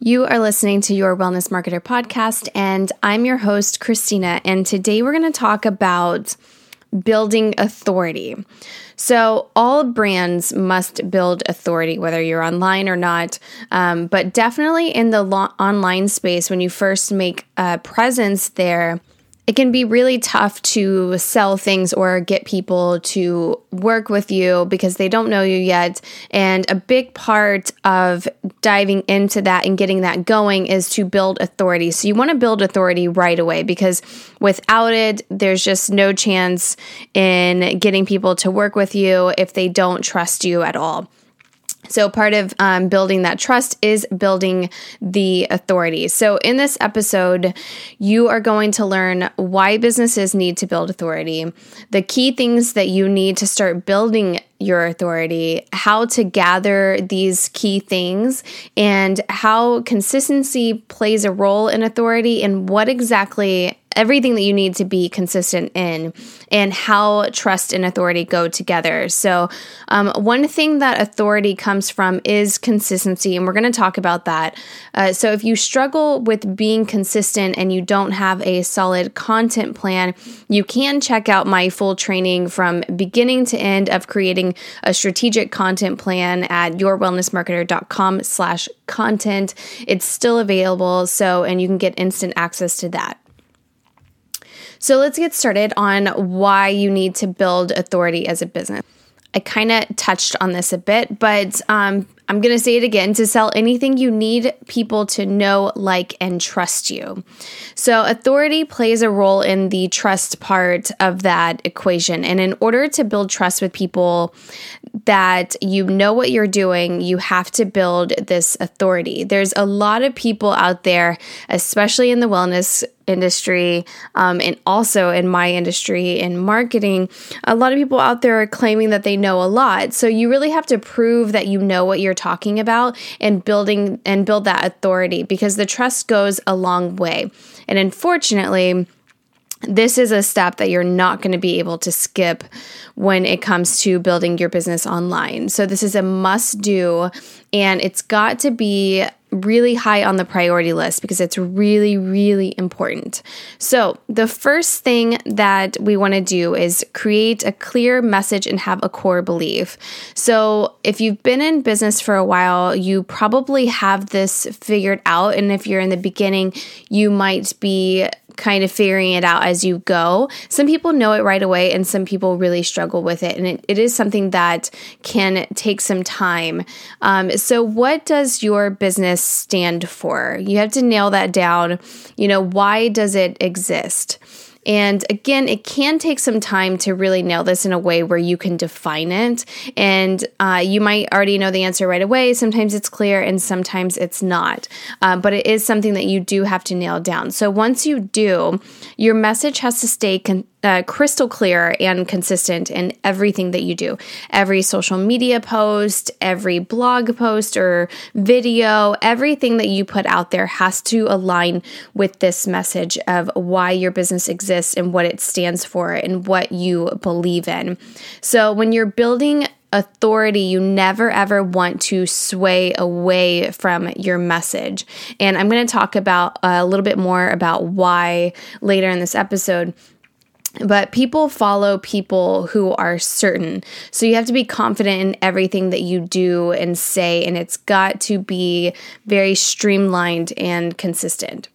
You are listening to your Wellness Marketer podcast, and I'm your host, Christina. And today we're going to talk about building authority. So, all brands must build authority, whether you're online or not. Um, but definitely in the lo- online space, when you first make a presence there, it can be really tough to sell things or get people to work with you because they don't know you yet. And a big part of diving into that and getting that going is to build authority. So you want to build authority right away because without it, there's just no chance in getting people to work with you if they don't trust you at all. So, part of um, building that trust is building the authority. So, in this episode, you are going to learn why businesses need to build authority, the key things that you need to start building your authority, how to gather these key things, and how consistency plays a role in authority, and what exactly everything that you need to be consistent in and how trust and authority go together. So, um, one thing that authority comes from is consistency, and we're going to talk about that. Uh, so, if you struggle with being consistent and you don't have a solid content plan, you can check out my full training from beginning to end of creating a strategic content plan at yourwellnessmarketer.com slash content. It's still available, so and you can get instant access to that. So let's get started on why you need to build authority as a business. I kind of touched on this a bit, but um, I'm going to say it again to sell anything, you need people to know, like, and trust you. So, authority plays a role in the trust part of that equation. And in order to build trust with people that you know what you're doing, you have to build this authority. There's a lot of people out there, especially in the wellness industry um, and also in my industry in marketing, a lot of people out there are claiming that they know a lot. So you really have to prove that you know what you're talking about and building and build that authority because the trust goes a long way. And unfortunately, this is a step that you're not going to be able to skip when it comes to building your business online. So, this is a must do, and it's got to be really high on the priority list because it's really, really important. So, the first thing that we want to do is create a clear message and have a core belief. So, if you've been in business for a while, you probably have this figured out. And if you're in the beginning, you might be kind of figuring it out as you go. Some people know it right away, and some people really struggle with it. And it, it is something that can take some time. Um, so, what does your business stand for? You have to nail that down. You know, why does it exist? And again, it can take some time to really nail this in a way where you can define it. And uh, you might already know the answer right away. Sometimes it's clear and sometimes it's not. Uh, but it is something that you do have to nail down. So once you do, your message has to stay con- uh, crystal clear and consistent in everything that you do. Every social media post, every blog post or video, everything that you put out there has to align with this message of why your business exists and what it stands for and what you believe in. So when you're building authority, you never ever want to sway away from your message. And I'm going to talk about uh, a little bit more about why later in this episode. But people follow people who are certain. So you have to be confident in everything that you do and say, and it's got to be very streamlined and consistent.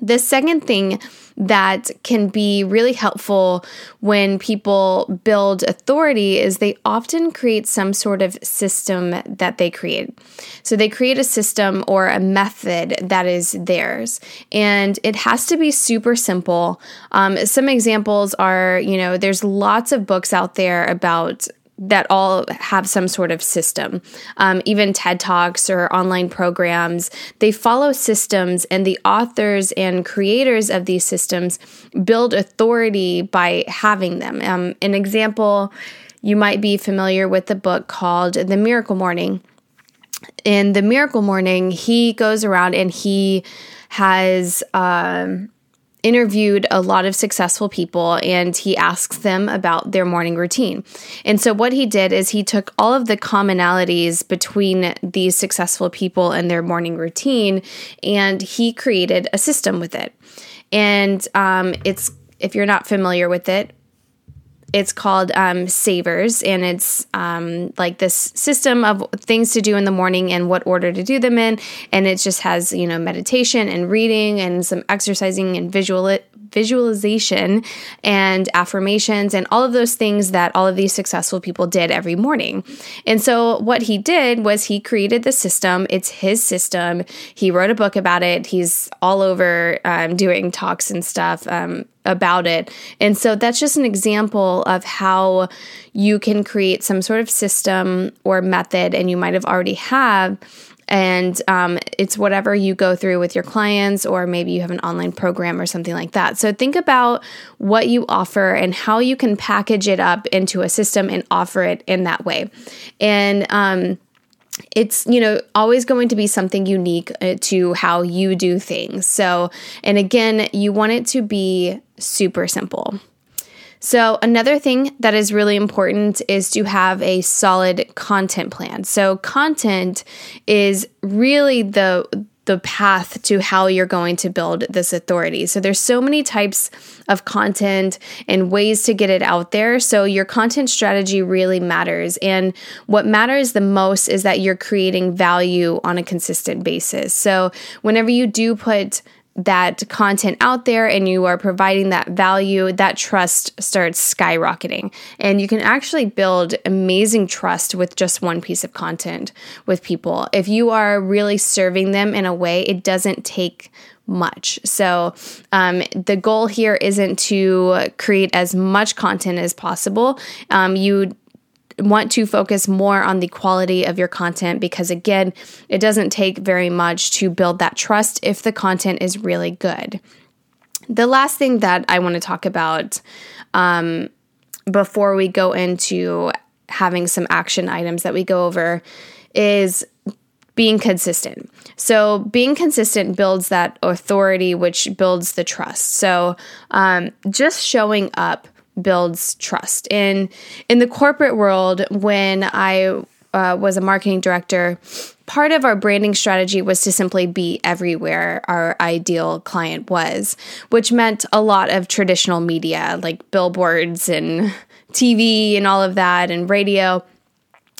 The second thing that can be really helpful when people build authority is they often create some sort of system that they create. So they create a system or a method that is theirs, and it has to be super simple. Um, some examples are, you know, there's lots of books out there about that all have some sort of system. Um, even TED Talks or online programs, they follow systems, and the authors and creators of these systems build authority by having them. Um, an example, you might be familiar with the book called The Miracle Morning. In The Miracle Morning, he goes around and he has. Um, interviewed a lot of successful people and he asks them about their morning routine. And so, what he did is he took all of the commonalities between these successful people and their morning routine and he created a system with it. And um, it's, if you're not familiar with it, it's called um, Savers, and it's um, like this system of things to do in the morning and what order to do them in. And it just has, you know, meditation and reading and some exercising and visual visualization and affirmations and all of those things that all of these successful people did every morning. And so what he did was he created the system. It's his system. He wrote a book about it. He's all over um, doing talks and stuff. Um, about it. And so that's just an example of how you can create some sort of system or method, and you might have already have. And um, it's whatever you go through with your clients, or maybe you have an online program or something like that. So think about what you offer and how you can package it up into a system and offer it in that way. And um, it's you know always going to be something unique uh, to how you do things so and again you want it to be super simple so another thing that is really important is to have a solid content plan so content is really the the path to how you're going to build this authority. So there's so many types of content and ways to get it out there. So your content strategy really matters. And what matters the most is that you're creating value on a consistent basis. So whenever you do put that content out there and you are providing that value, that trust starts skyrocketing. And you can actually build amazing trust with just one piece of content with people. If you are really serving them in a way, it doesn't take much. So, um, the goal here isn't to create as much content as possible. Um, you want to focus more on the quality of your content because, again, it doesn't take very much to build that trust if the content is really good. The last thing that I want to talk about um, before we go into having some action items that we go over is being consistent. So, being consistent builds that authority, which builds the trust. So, um, just showing up builds trust. In in the corporate world, when I uh, was a marketing director, part of our branding strategy was to simply be everywhere our ideal client was, which meant a lot of traditional media like billboards and TV and all of that and radio.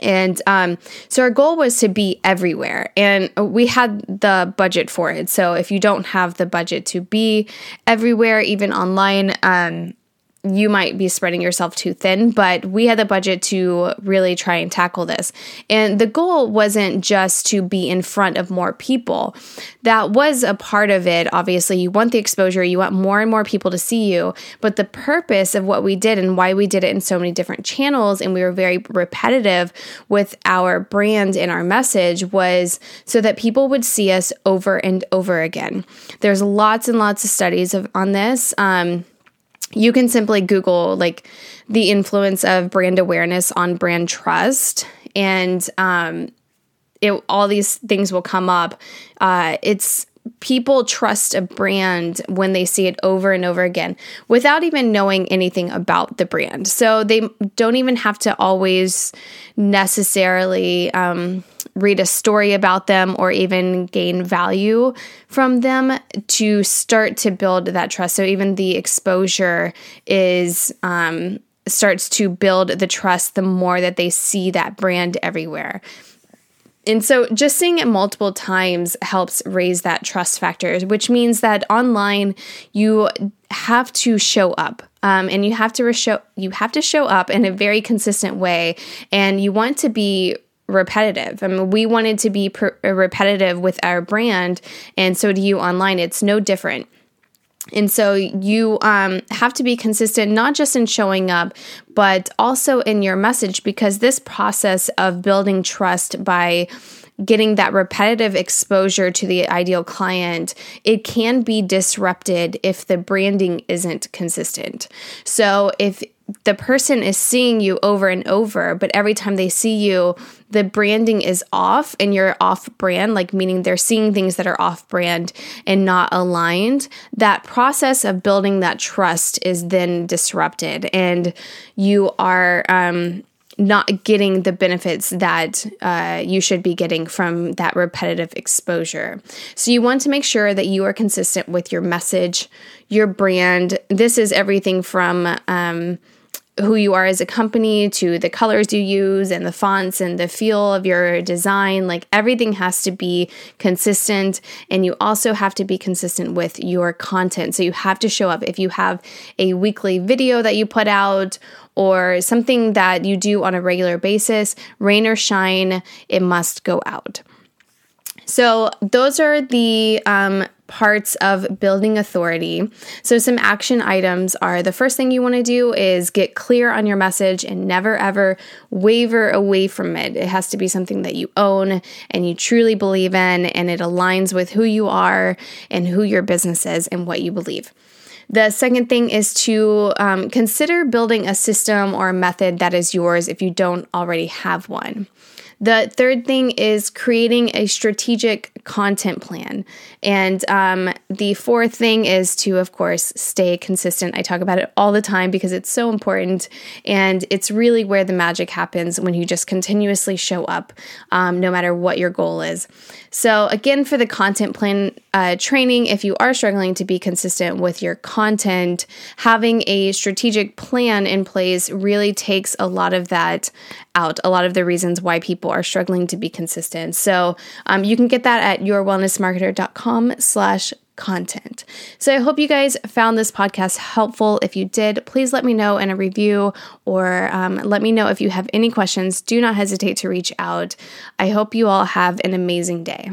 And um, so our goal was to be everywhere, and we had the budget for it. So if you don't have the budget to be everywhere, even online, um, you might be spreading yourself too thin, but we had the budget to really try and tackle this. And the goal wasn't just to be in front of more people. That was a part of it. Obviously, you want the exposure, you want more and more people to see you. But the purpose of what we did and why we did it in so many different channels and we were very repetitive with our brand and our message was so that people would see us over and over again. There's lots and lots of studies of, on this. Um, you can simply Google like the influence of brand awareness on brand trust, and um, it, all these things will come up. Uh, it's people trust a brand when they see it over and over again without even knowing anything about the brand. So they don't even have to always necessarily um, read a story about them or even gain value from them to start to build that trust. So even the exposure is um, starts to build the trust the more that they see that brand everywhere. And so just seeing it multiple times helps raise that trust factor, which means that online you have to show up. Um, and you have to show you have to show up in a very consistent way, and you want to be repetitive. I mean, we wanted to be per- repetitive with our brand, and so do you online. It's no different. And so you um, have to be consistent, not just in showing up, but also in your message, because this process of building trust by getting that repetitive exposure to the ideal client, it can be disrupted if the branding isn't consistent. So if the person is seeing you over and over, but every time they see you, the branding is off and you're off brand, like meaning they're seeing things that are off brand and not aligned, that process of building that trust is then disrupted and you are um, not getting the benefits that uh, you should be getting from that repetitive exposure. So, you want to make sure that you are consistent with your message, your brand. This is everything from um, who you are as a company to the colors you use and the fonts and the feel of your design. Like everything has to be consistent. And you also have to be consistent with your content. So you have to show up. If you have a weekly video that you put out or something that you do on a regular basis, rain or shine, it must go out. So, those are the um, parts of building authority. So, some action items are the first thing you want to do is get clear on your message and never ever waver away from it. It has to be something that you own and you truly believe in, and it aligns with who you are and who your business is and what you believe. The second thing is to um, consider building a system or a method that is yours if you don't already have one. The third thing is creating a strategic content plan. And um, the fourth thing is to, of course, stay consistent. I talk about it all the time because it's so important. And it's really where the magic happens when you just continuously show up, um, no matter what your goal is. So, again, for the content plan uh, training, if you are struggling to be consistent with your content, having a strategic plan in place really takes a lot of that out, a lot of the reasons why people are struggling to be consistent. So, um, you can get that at yourwellnessmarketer.com slash content. So I hope you guys found this podcast helpful. If you did, please let me know in a review or um, let me know if you have any questions. Do not hesitate to reach out. I hope you all have an amazing day.